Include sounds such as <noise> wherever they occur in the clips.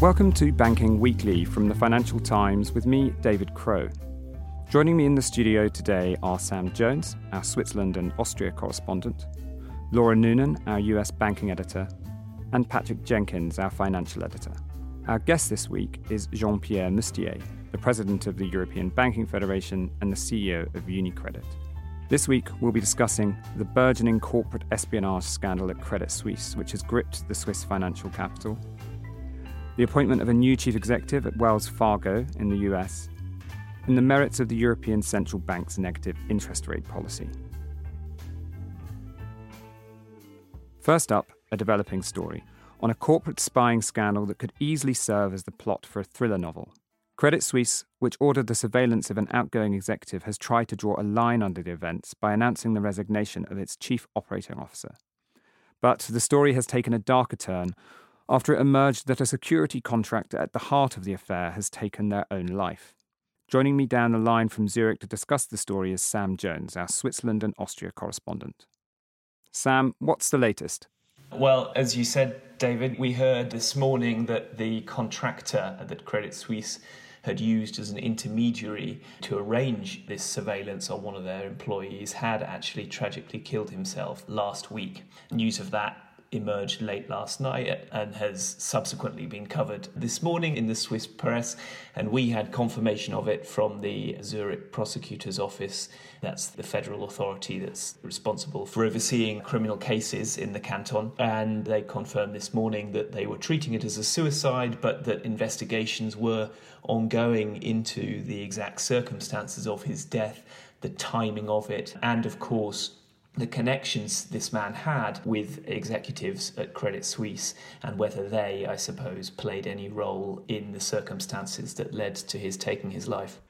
Welcome to Banking Weekly from the Financial Times with me, David Crow. Joining me in the studio today are Sam Jones, our Switzerland and Austria correspondent, Laura Noonan, our US banking editor, and Patrick Jenkins, our financial editor. Our guest this week is Jean Pierre Mustier, the president of the European Banking Federation and the CEO of UniCredit. This week, we'll be discussing the burgeoning corporate espionage scandal at Credit Suisse, which has gripped the Swiss financial capital, the appointment of a new chief executive at Wells Fargo in the US, and the merits of the European Central Bank's negative interest rate policy. First up, a developing story on a corporate spying scandal that could easily serve as the plot for a thriller novel. Credit Suisse, which ordered the surveillance of an outgoing executive, has tried to draw a line under the events by announcing the resignation of its chief operating officer. But the story has taken a darker turn after it emerged that a security contractor at the heart of the affair has taken their own life. Joining me down the line from Zurich to discuss the story is Sam Jones, our Switzerland and Austria correspondent. Sam, what's the latest? Well, as you said, David, we heard this morning that the contractor that Credit Suisse had used as an intermediary to arrange this surveillance on one of their employees had actually tragically killed himself last week. News of that emerged late last night and has subsequently been covered this morning in the Swiss press. And we had confirmation of it from the Zurich prosecutor's office. That's the federal authority that's responsible for overseeing criminal cases in the canton. And they confirmed this morning that they were treating it as a suicide, but that investigations were ongoing into the exact circumstances of his death, the timing of it, and of course, the connections this man had with executives at Credit Suisse and whether they, I suppose, played any role in the circumstances that led to his taking his life.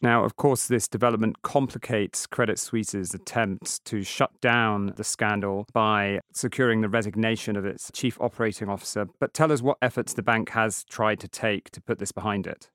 Now, of course, this development complicates Credit Suisse's attempts to shut down the scandal by securing the resignation of its chief operating officer. But tell us what efforts the bank has tried to take to put this behind it.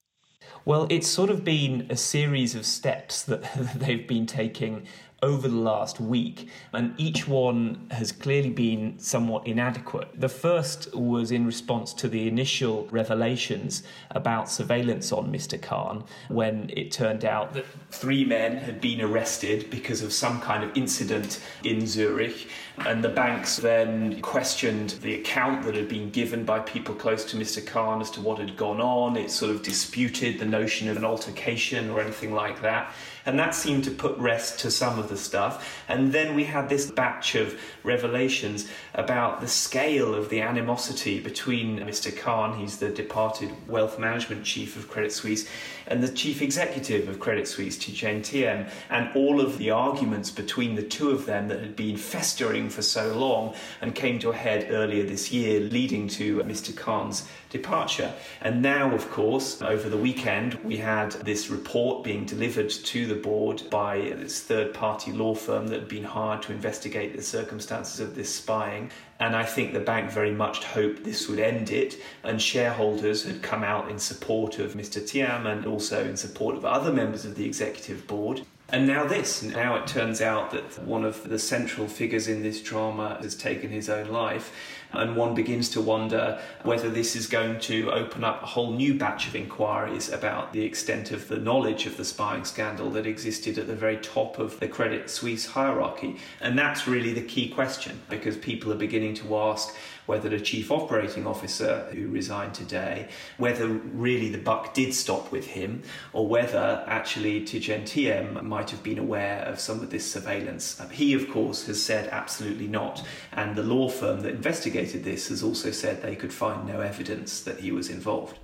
Well, it's sort of been a series of steps that <laughs> they've been taking over the last week, and each one has clearly been somewhat inadequate. The first was in response to the initial revelations about surveillance on Mr. Khan when it turned out that three men had been arrested because of some kind of incident in Zurich. And the banks then questioned the account that had been given by people close to Mr. Khan as to what had gone on. It sort of disputed the notion of an altercation or anything like that. And that seemed to put rest to some of the stuff. And then we had this batch of revelations about the scale of the animosity between Mr. Khan, he's the departed wealth management chief of Credit Suisse, and the chief executive of Credit Suisse, Tidjane Thiam, and all of the arguments between the two of them that had been festering for so long and came to a head earlier this year, leading to Mr. Khan's departure. And now, of course, over the weekend, we had this report being delivered to the board by this third party law firm that had been hired to investigate the circumstances of this spying. And I think the bank very much hoped this would end it. And shareholders had come out in support of Mr. Thiam and also in support of other members of the executive board. And now this. Now it turns out that one of the central figures in this drama has taken his own life. And one begins to wonder whether this is going to open up a whole new batch of inquiries about the extent of the knowledge of the spying scandal that existed at the very top of the Credit Suisse hierarchy. And that's really the key question because people are beginning to ask whether the chief operating officer who resigned today, whether really the buck did stop with him, or whether actually Tidjane Thiam might have been aware of some of this surveillance. Uh, he, of course, has said absolutely not, and the law firm that investigated this has also said they could find no evidence that he was involved.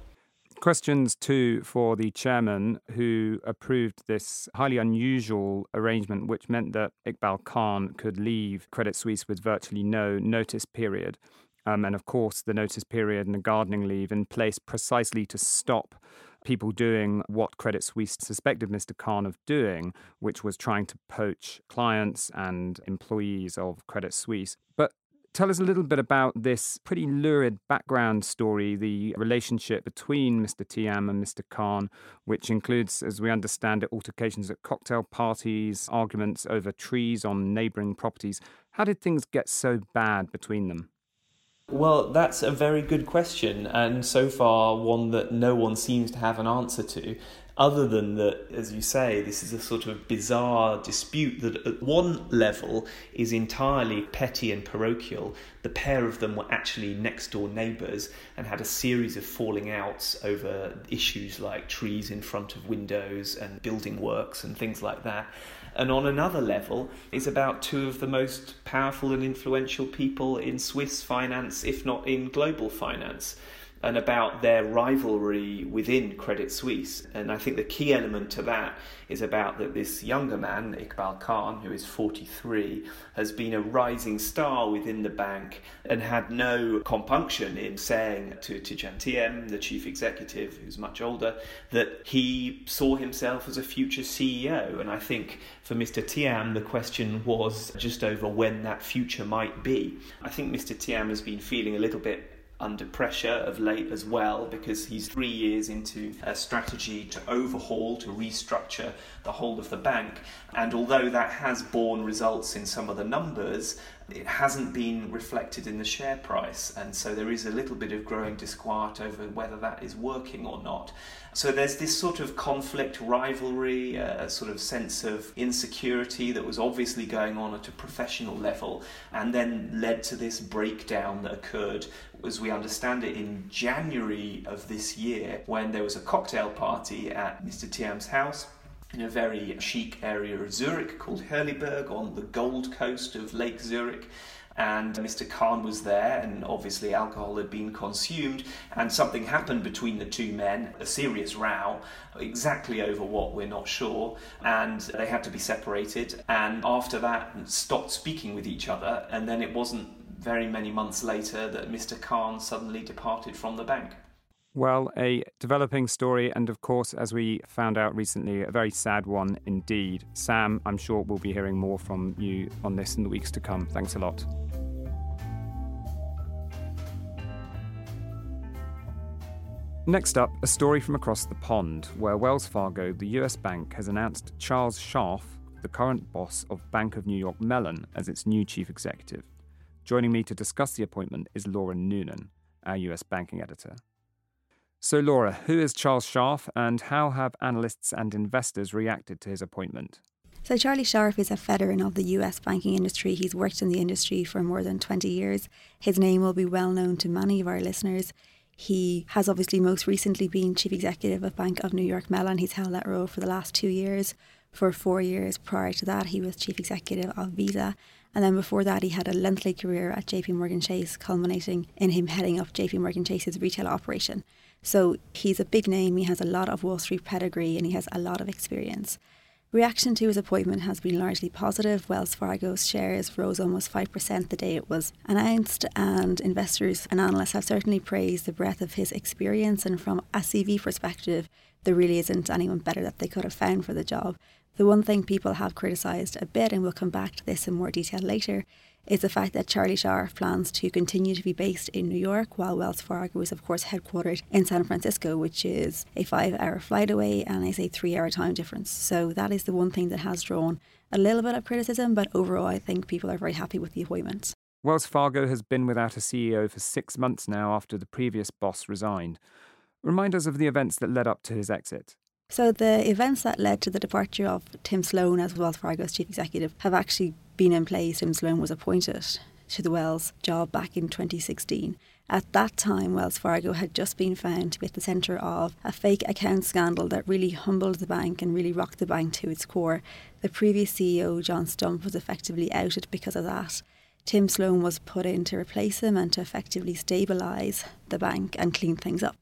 Questions too for the chairman who approved this highly unusual arrangement, which meant that Iqbal Khan could leave Credit Suisse with virtually no notice period. Um, and of course, the notice period and the gardening leave in place precisely to stop people doing what Credit Suisse suspected Mr. Khan of doing, which was trying to poach clients and employees of Credit Suisse. But tell us a little bit about this pretty lurid background story, the relationship between Mr. Thiam and Mr. Khan, which includes, as we understand it, altercations at cocktail parties, arguments over trees on neighbouring properties. How did things get so bad between them? Well, that's a very good question, and so far one that no one seems to have an answer to other than that, as you say, this is a sort of bizarre dispute that at one level is entirely petty and parochial. The pair of them were actually next door neighbours and had a series of falling outs over issues like trees in front of windows and building works and things like that. And on another level, is about two of the most powerful and influential people in Swiss finance, if not in global finance and about their rivalry within Credit Suisse. And I think the key element to that is about that this younger man, Iqbal Khan, who is 43, has been a rising star within the bank and had no compunction in saying to, to Thiam, the chief executive, who's much older, that he saw himself as a future CEO. And I think for Mr. Thiam, the question was just over when that future might be. I think Mr. Thiam has been feeling a little bit under pressure of late as well because he's three years into a strategy to overhaul, to restructure the whole of the bank. And although that has borne results in some of the numbers, it hasn't been reflected in the share price. And so there is a little bit of growing disquiet over whether that is working or not. So there's this sort of conflict, rivalry, a sort of sense of insecurity that was obviously going on at a professional level, and then led to this breakdown that occurred, as we understand it, in January of this year, when there was a cocktail party at Mr. Thiam's house in a very chic area of Zurich called Herliberg on the Gold Coast of Lake Zurich. And Mr. Khan was there, and obviously alcohol had been consumed, and something happened between the two men, a serious row, exactly over what we're not sure, and they had to be separated. And after that, stopped speaking with each other, and then it wasn't very many months later that Mr. Khan suddenly departed from the bank. Well, a developing story, and of course, as we found out recently, a very sad one indeed. Sam, I'm sure we'll be hearing more from you on this in the weeks to come. Thanks a lot. Next up, a story from across the pond, where Wells Fargo, the US bank, has announced Charles Scharf, the current boss of Bank of New York Mellon, as its new chief executive. Joining me to discuss the appointment is Lauren Noonan, our US banking editor. So, Laura, who is Charles Scharf and how have analysts and investors reacted to his appointment? So, Charlie Scharf is a veteran of the US banking industry. He's worked in the industry for more than 20 years. His name will be well known to many of our listeners. He has obviously most recently been chief executive of Bank of New York Mellon. He's held that role for the last two years. For four years prior to that, he was chief executive of Visa. And then before that, he had a lengthy career at JP Morgan Chase, culminating in him heading up JP Morgan Chase's retail operation. So he's a big name, he has a lot of Wall Street pedigree, and he has a lot of experience. Reaction to his appointment has been largely positive. Wells Fargo's shares rose almost 5% the day it was announced, and investors and analysts have certainly praised the breadth of his experience. And from a CV perspective, there really isn't anyone better that they could have found for the job. The one thing people have criticised a bit, and we'll come back to this in more detail later, is the fact that Charlie Scharf plans to continue to be based in New York while Wells Fargo is, of course, headquartered in San Francisco, which is a five hour flight away and is a three hour time difference. So that is the one thing that has drawn a little bit of criticism, but overall, I think people are very happy with the appointment. Wells Fargo has been without a CEO for six months now after the previous boss resigned. Remind us of the events that led up to his exit. So, the events that led to the departure of Tim Sloan as Wells Fargo's chief executive have actually been in place. Tim Sloan was appointed to the Wells job back in 2016. At that time, Wells Fargo had just been found to be at the centre of a fake account scandal that really humbled the bank and really rocked the bank to its core. The previous CEO, John Stumpf, was effectively outed because of that. Tim Sloan was put in to replace him and to effectively stabilise the bank and clean things up.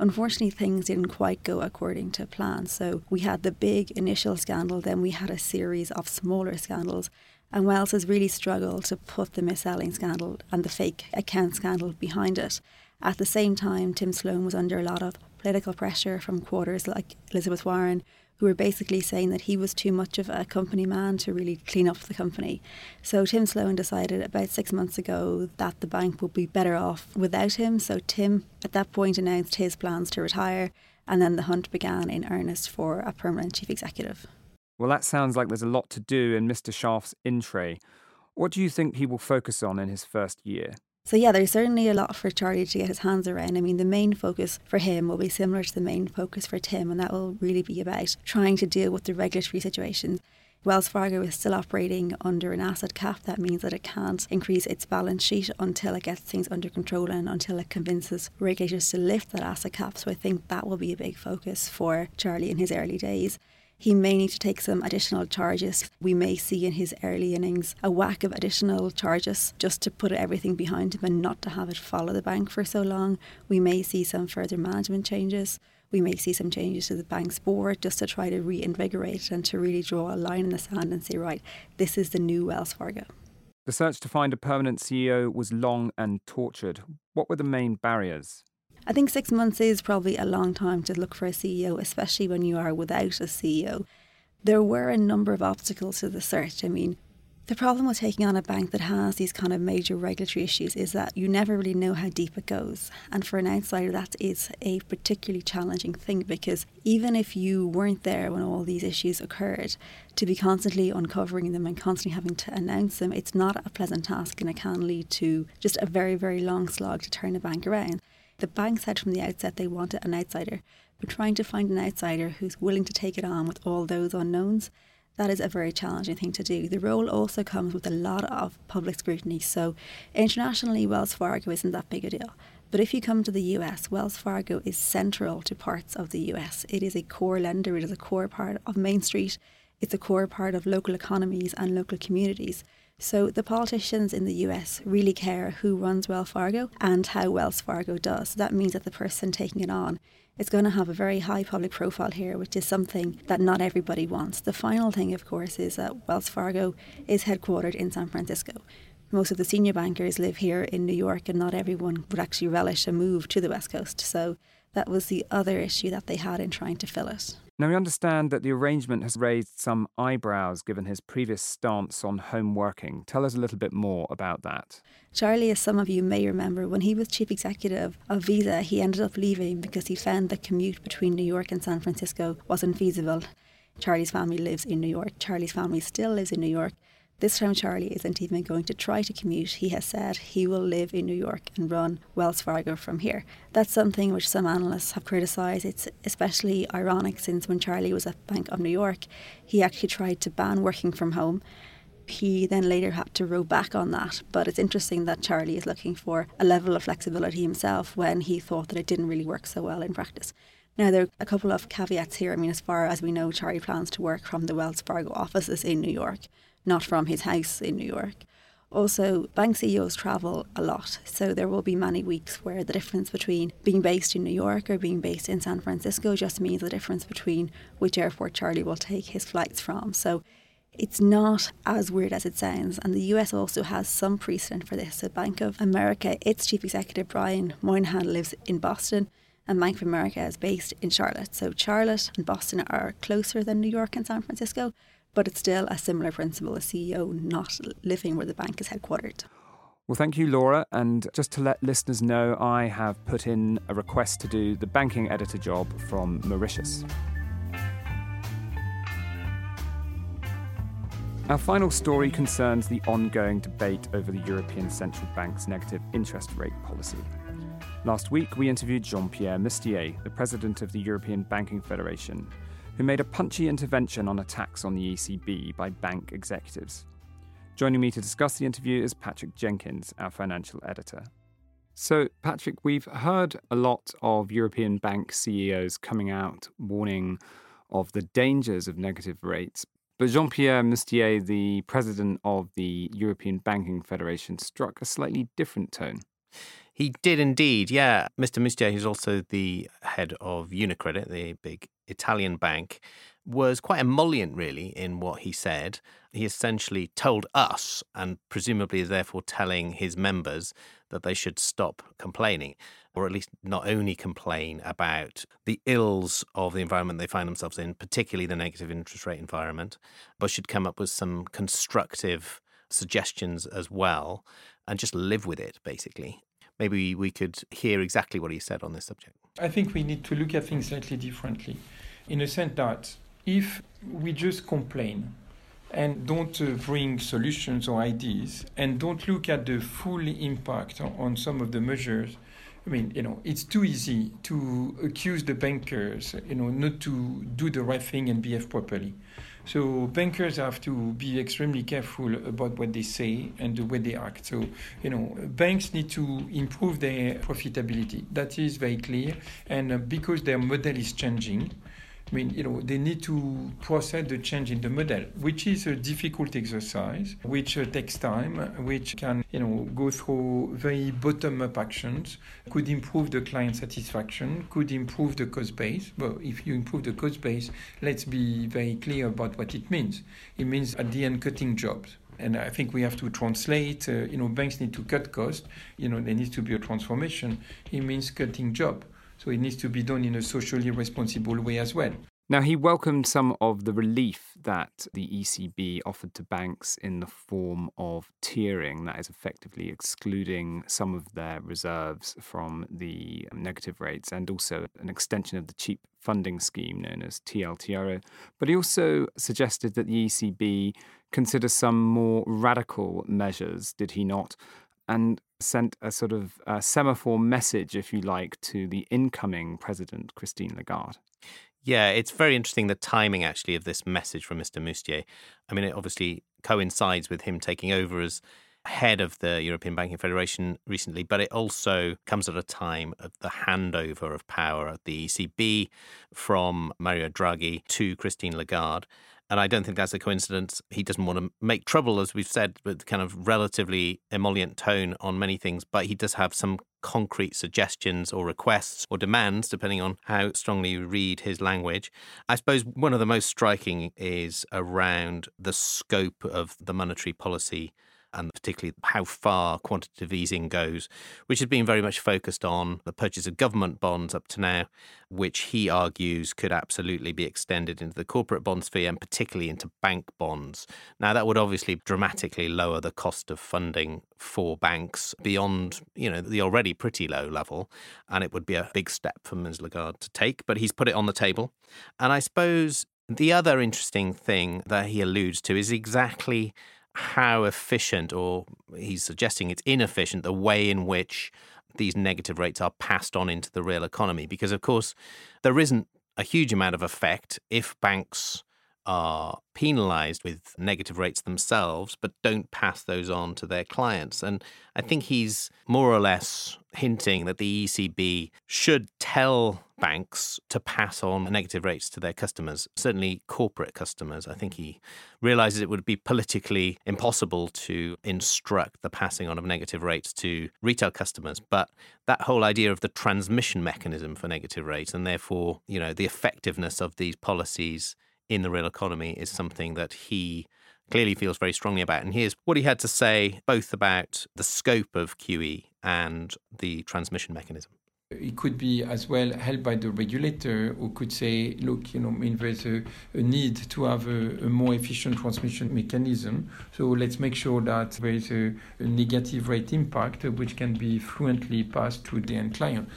Unfortunately, things didn't quite go according to plan. So we had the big initial scandal, then we had a series of smaller scandals. And Wells has really struggled to put the mis-selling scandal and the fake account scandal behind it. At the same time, Tim Sloan was under a lot of political pressure from quarters like Elizabeth Warren, who were basically saying that he was too much of a company man to really clean up the company. So Tim Sloan decided about six months ago that the bank would be better off without him. So Tim, at that point, announced his plans to retire, and then the hunt began in earnest for a permanent chief executive. Well, that sounds like there's a lot to do in Mr. Scharf's in tray. What do you think he will focus on in his first year? So yeah, there's certainly a lot for Charlie to get his hands around. I mean, the main focus for him will be similar to the main focus for Tim, and that will really be about trying to deal with the regulatory situation. Wells Fargo is still operating under an asset cap. That means that it can't increase its balance sheet until it gets things under control and until it convinces regulators to lift that asset cap. So I think that will be a big focus for Charlie in his early days. He may need to take some additional charges. We may see in his early innings a whack of additional charges just to put everything behind him and not to have it follow the bank for so long. We may see some further management changes. We may see some changes to the bank's board just to try to reinvigorate and to really draw a line in the sand and say, right, this is the new Wells Fargo. The search to find a permanent CEO was long and tortured. What were the main barriers? I think six months is probably a long time to look for a CEO, especially when you are without a CEO. There were a number of obstacles to the search. I mean, the problem with taking on a bank that has these kind of major regulatory issues is that you never really know how deep it goes. And for an outsider, that is a particularly challenging thing because even if you weren't there when all these issues occurred, to be constantly uncovering them and constantly having to announce them, it's not a pleasant task and it can lead to just a very, very long slog to turn a bank around. The bank said from the outset they wanted an outsider, but trying to find an outsider who's willing to take it on with all those unknowns, that is a very challenging thing to do. The role also comes with a lot of public scrutiny. So, internationally, Wells Fargo isn't that big a deal. But if you come to the US, Wells Fargo is central to parts of the US. It is a core lender, it is a core part of Main Street, it's a core part of local economies and local communities. So the politicians in the US really care who runs Wells Fargo and how Wells Fargo does. That means that the person taking it on is going to have a very high public profile here, which is something that not everybody wants. The final thing, of course, is that Wells Fargo is headquartered in San Francisco. Most of the senior bankers live here in New York, and not everyone would actually relish a move to the West Coast. So that was the other issue that they had in trying to fill it. Now, we understand that the arrangement has raised some eyebrows given his previous stance on home working. Tell us a little bit more about that. Charlie, as some of you may remember, when he was chief executive of Visa, he ended up leaving because he found the commute between New York and San Francisco wasn't feasible. Charlie's family lives in New York. Charlie's family still lives in New York. This time, Charlie isn't even going to try to commute. He has said he will live in New York and run Wells Fargo from here. That's something which some analysts have criticised. It's especially ironic since when Charlie was at Bank of New York, he actually tried to ban working from home. He then later had to row back on that. But it's interesting that Charlie is looking for a level of flexibility himself when he thought that it didn't really work so well in practice. Now, there are a couple of caveats here. I mean, as far as we know, Charlie plans to work from the Wells Fargo offices in New York not from his house in New York. Also, bank CEOs travel a lot, so there will be many weeks where the difference between being based in New York or being based in San Francisco just means the difference between which airport Charlie will take his flights from. So it's not as weird as it sounds. And the US also has some precedent for this. So, Bank of America, its chief executive, Brian Moynihan, lives in Boston, and Bank of America is based in Charlotte. So, Charlotte and Boston are closer than New York and San Francisco but it's still a similar principle a CEO not living where the bank is headquartered. Well, thank you, Laura. And just to let listeners know, I have put in a request to do the banking editor job from Mauritius. Our final story concerns the ongoing debate over the European Central Bank's negative interest rate policy. Last week, we interviewed Jean Pierre Mustier, the president of the European Banking Federation, who made a punchy intervention on attacks on the ECB by bank executives. Joining me to discuss the interview is Patrick Jenkins, our financial editor. So, Patrick, we've heard a lot of European bank CEOs coming out warning of the dangers of negative rates. But Jean Pierre Mustier, the president of the European Banking Federation, struck a slightly different tone. He did indeed, yeah. Mr. Mustier, who's also the head of UniCredit, the big Italian bank, was quite emollient, really, in what he said. He essentially told us, and presumably is therefore telling his members, that they should stop complaining, or at least not only complain about the ills of the environment they find themselves in, particularly the negative interest rate environment, but should come up with some constructive suggestions as well and just live with it, basically. Maybe we could hear exactly what he said on this subject. I think we need to look at things slightly differently in a sense that if we just complain and don't uh, bring solutions or ideas and don't look at the full impact on, on some of the measures, I mean, you know, it's too easy to accuse the bankers, you know, not to do the right thing and behave properly. So bankers have to be extremely careful about what they say and the way they act. So, you know, banks need to improve their profitability. That is very clear. And uh, because their model is changing, I mean, you know, they need to process the change in the model, which is a difficult exercise, which uh, takes time, which can, you know, go through very bottom-up actions, could improve the client satisfaction, could improve the cost base. But if you improve the cost base, let's be very clear about what it means. It means at the end cutting jobs and I think we have to translate. Uh, you know, banks need to cut costs. You know, there needs to be a transformation. It means cutting job. So it needs to be done in a socially responsible way as well. Now, he welcomed some of the relief that the ECB offered to banks in the form of tiering, that is effectively excluding some of their reserves from the negative rates, and also an extension of the cheap funding scheme known as TLTRO. But he also suggested that the ECB consider some more radical measures, did he not? And sent a sort of uh, semaphore message, if you like, to the incoming president, Christine Lagarde. Yeah, it's very interesting the timing actually of this message from Mr. Mustier. I mean, it obviously coincides with him taking over as head of the European Banking Federation recently, but it also comes at a time of the handover of power at the ECB from Mario Draghi to Christine Lagarde. And I don't think that's a coincidence. He doesn't want to make trouble, as we've said, with kind of relatively emollient tone on many things, but he does have some concrete suggestions or requests or demands, depending on how strongly you read his language. I suppose one of the most striking is around the scope of the monetary policy and particularly how far quantitative easing goes, which has been very much focused on the purchase of government bonds up to now, which he argues could absolutely be extended into the corporate bond sphere and particularly into bank bonds. Now, that would obviously dramatically lower the cost of funding for banks beyond, you know, the already pretty low level, and it would be a big step for Ms. Lagarde to take, but he's put it on the table. And I suppose the other interesting thing that he alludes to is exactly how efficient, or he's suggesting it's inefficient, the way in which these negative rates are passed on into the real economy. Because, of course, there isn't a huge amount of effect if banks are penalized with negative rates themselves, but don't pass those on to their clients. And I think he's more or less hinting that the ECB should tell banks to pass on negative rates to their customers, certainly corporate customers. I think he realizes it would be politically impossible to instruct the passing on of negative rates to retail customers. But that whole idea of the transmission mechanism for negative rates and therefore, you know, the effectiveness of these policies in the real economy is something that he clearly feels very strongly about. And here's what he had to say both about the scope of QE and the transmission mechanism. It could be as well held by the regulator who could say, look, you know, there's a, a need to have a, a, more efficient transmission mechanism. So let's make sure that there is a, a negative rate impact which can be fluently passed to the end client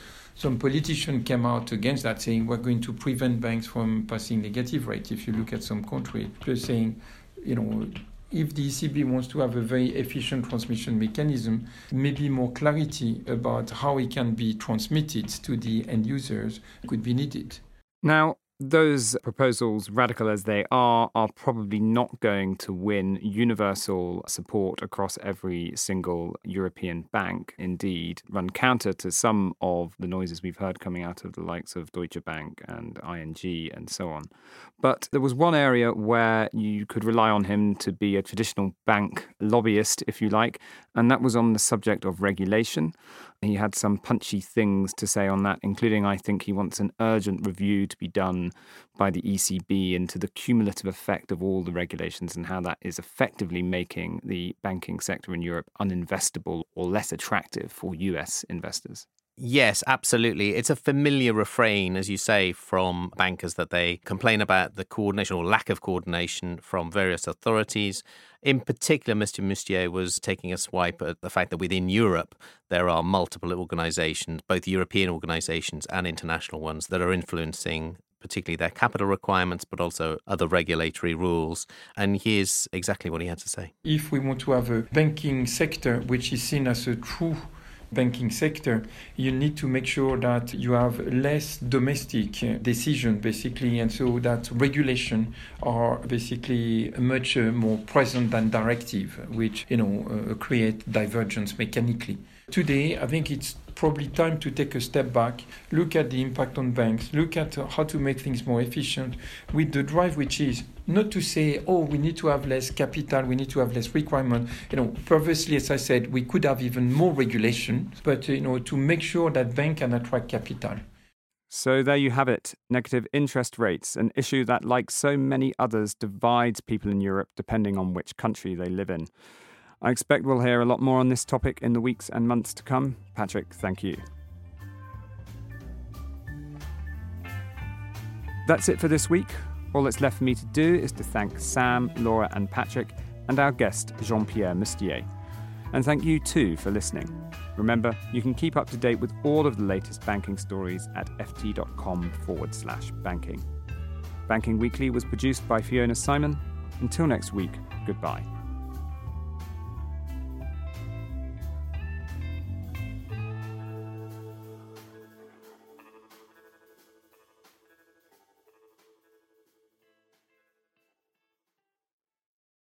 some politicians came out against that, saying we're going to prevent banks from passing negative rates. If you look at some countries, saying, you know, if the ECB wants to have a very efficient transmission mechanism, maybe more clarity about how it can be transmitted to the end users could be needed. Now, those proposals, radical as they are, are probably not going to win universal support across every single European bank. Indeed, run counter to some of the noises we've heard coming out of the likes of Deutsche Bank and ING and so on. But there was one area where you could rely on him to be a traditional bank lobbyist, if you like, and that was on the subject of regulation. He had some punchy things to say on that, including I think he wants an urgent review to be done by the ECB into the cumulative effect of all the regulations and how that is effectively making the banking sector in Europe uninvestable or less attractive for US investors. Yes, absolutely. It's a familiar refrain, as you say, from bankers that they complain about the coordination or lack of coordination from various authorities. In particular, Mr. Mustier was taking a swipe at the fact that within Europe there are multiple organizations, both European organizations and international ones, that are influencing particularly their capital requirements, but also other regulatory rules. And here's exactly what he had to say. If we want to have a banking sector which is seen as a true banking sector, you need to make sure that you have less domestic decision, basically, and so that regulation are basically much uh, more present than directive, which you know uh, create divergence mechanically. Today, I think it's probably time to take a step back, look at the impact on banks, look at how to make things more efficient with the drive which is not to say, oh, we need to have less capital, we need to have less requirement. You know, previously, as I said, we could have even more regulation, but you know, to make sure that bank can attract capital. So there you have it negative interest rates, an issue that, like so many others, divides people in Europe depending on which country they live in. I expect we'll hear a lot more on this topic in the weeks and months to come. Patrick, thank you. That's it for this week. All that's left for me to do is to thank Sam, Laura, and Patrick, and our guest, Jean Pierre Mustier. And thank you too for listening. Remember, you can keep up to date with all of the latest banking stories at ft.com forward slash banking. Banking Weekly was produced by Fiona Symon. Until next week, goodbye.